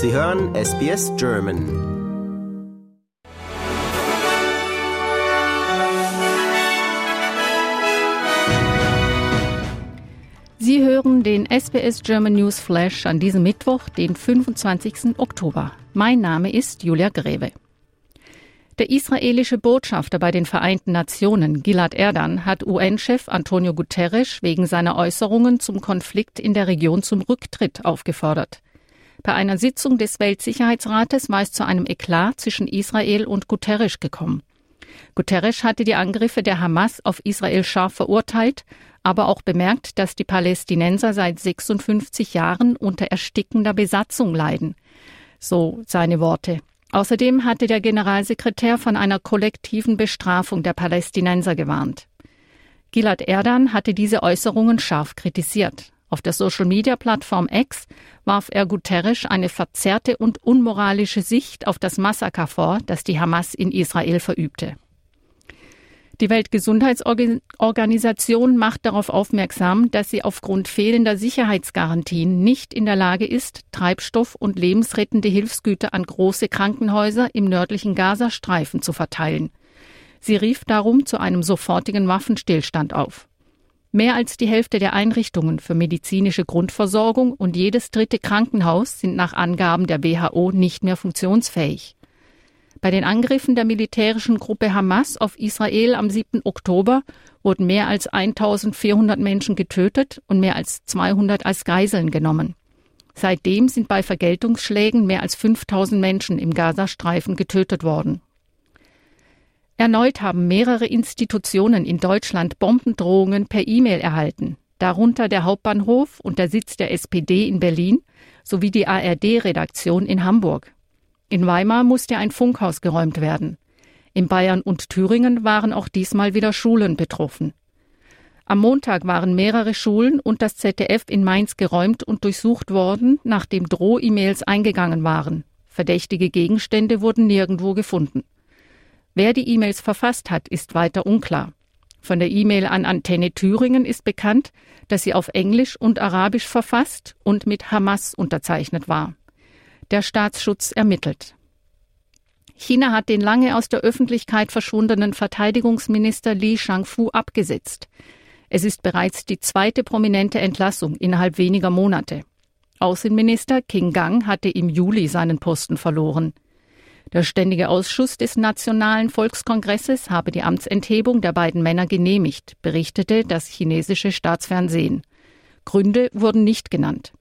Sie hören SBS German. Sie hören den SBS German News Flash an diesem Mittwoch, den 25. Oktober. Mein Name ist Julia Greve. Der israelische Botschafter bei den Vereinten Nationen, Gilad Erdan, hat UN-Chef Antonio Guterres wegen seiner Äußerungen zum Konflikt in der Region zum Rücktritt aufgefordert. Bei einer Sitzung des Weltsicherheitsrates war es zu einem Eklat zwischen Israel und Guterres gekommen. Guterres hatte die Angriffe der Hamas auf Israel scharf verurteilt, aber auch bemerkt, dass die Palästinenser seit 56 Jahren unter erstickender Besatzung leiden. So seine Worte. Außerdem hatte der Generalsekretär von einer kollektiven Bestrafung der Palästinenser gewarnt. Gilad Erdan hatte diese Äußerungen scharf kritisiert. Auf der Social-Media-Plattform X warf er Guterres eine verzerrte und unmoralische Sicht auf das Massaker vor, das die Hamas in Israel verübte. Die Weltgesundheitsorganisation macht darauf aufmerksam, dass sie aufgrund fehlender Sicherheitsgarantien nicht in der Lage ist, Treibstoff und lebensrettende Hilfsgüter an große Krankenhäuser im nördlichen Gazastreifen zu verteilen. Sie rief darum zu einem sofortigen Waffenstillstand auf. Mehr als die Hälfte der Einrichtungen für medizinische Grundversorgung und jedes dritte Krankenhaus sind nach Angaben der WHO nicht mehr funktionsfähig. Bei den Angriffen der militärischen Gruppe Hamas auf Israel am 7. Oktober wurden mehr als 1400 Menschen getötet und mehr als 200 als Geiseln genommen. Seitdem sind bei Vergeltungsschlägen mehr als 5000 Menschen im Gazastreifen getötet worden. Erneut haben mehrere Institutionen in Deutschland Bombendrohungen per E-Mail erhalten, darunter der Hauptbahnhof und der Sitz der SPD in Berlin sowie die ARD-Redaktion in Hamburg. In Weimar musste ein Funkhaus geräumt werden. In Bayern und Thüringen waren auch diesmal wieder Schulen betroffen. Am Montag waren mehrere Schulen und das ZDF in Mainz geräumt und durchsucht worden, nachdem Droh-E-Mails eingegangen waren. Verdächtige Gegenstände wurden nirgendwo gefunden. Wer die E-Mails verfasst hat, ist weiter unklar. Von der E-Mail an Antenne Thüringen ist bekannt, dass sie auf Englisch und Arabisch verfasst und mit Hamas unterzeichnet war der Staatsschutz ermittelt. China hat den lange aus der Öffentlichkeit verschwundenen Verteidigungsminister Li Shangfu abgesetzt. Es ist bereits die zweite prominente Entlassung innerhalb weniger Monate. Außenminister King Gang hatte im Juli seinen Posten verloren. Der Ständige Ausschuss des Nationalen Volkskongresses habe die Amtsenthebung der beiden Männer genehmigt, berichtete das chinesische Staatsfernsehen. Gründe wurden nicht genannt.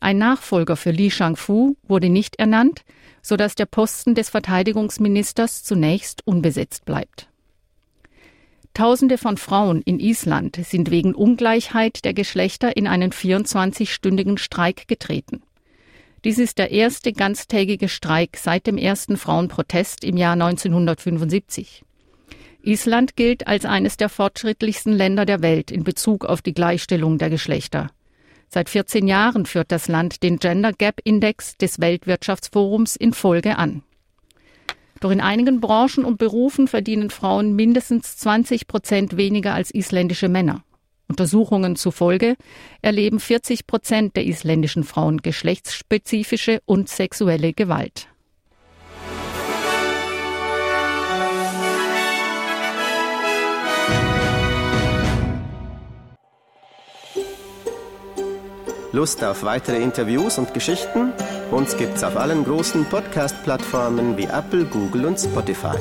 Ein Nachfolger für Li Shangfu wurde nicht ernannt, sodass der Posten des Verteidigungsministers zunächst unbesetzt bleibt. Tausende von Frauen in Island sind wegen Ungleichheit der Geschlechter in einen 24-stündigen Streik getreten. Dies ist der erste ganztägige Streik seit dem ersten Frauenprotest im Jahr 1975. Island gilt als eines der fortschrittlichsten Länder der Welt in Bezug auf die Gleichstellung der Geschlechter. Seit 14 Jahren führt das Land den Gender Gap Index des Weltwirtschaftsforums in Folge an. Doch in einigen Branchen und Berufen verdienen Frauen mindestens 20 Prozent weniger als isländische Männer. Untersuchungen zufolge erleben 40 Prozent der isländischen Frauen geschlechtsspezifische und sexuelle Gewalt. Lust auf weitere Interviews und Geschichten? Uns gibt's auf allen großen Podcast-Plattformen wie Apple, Google und Spotify.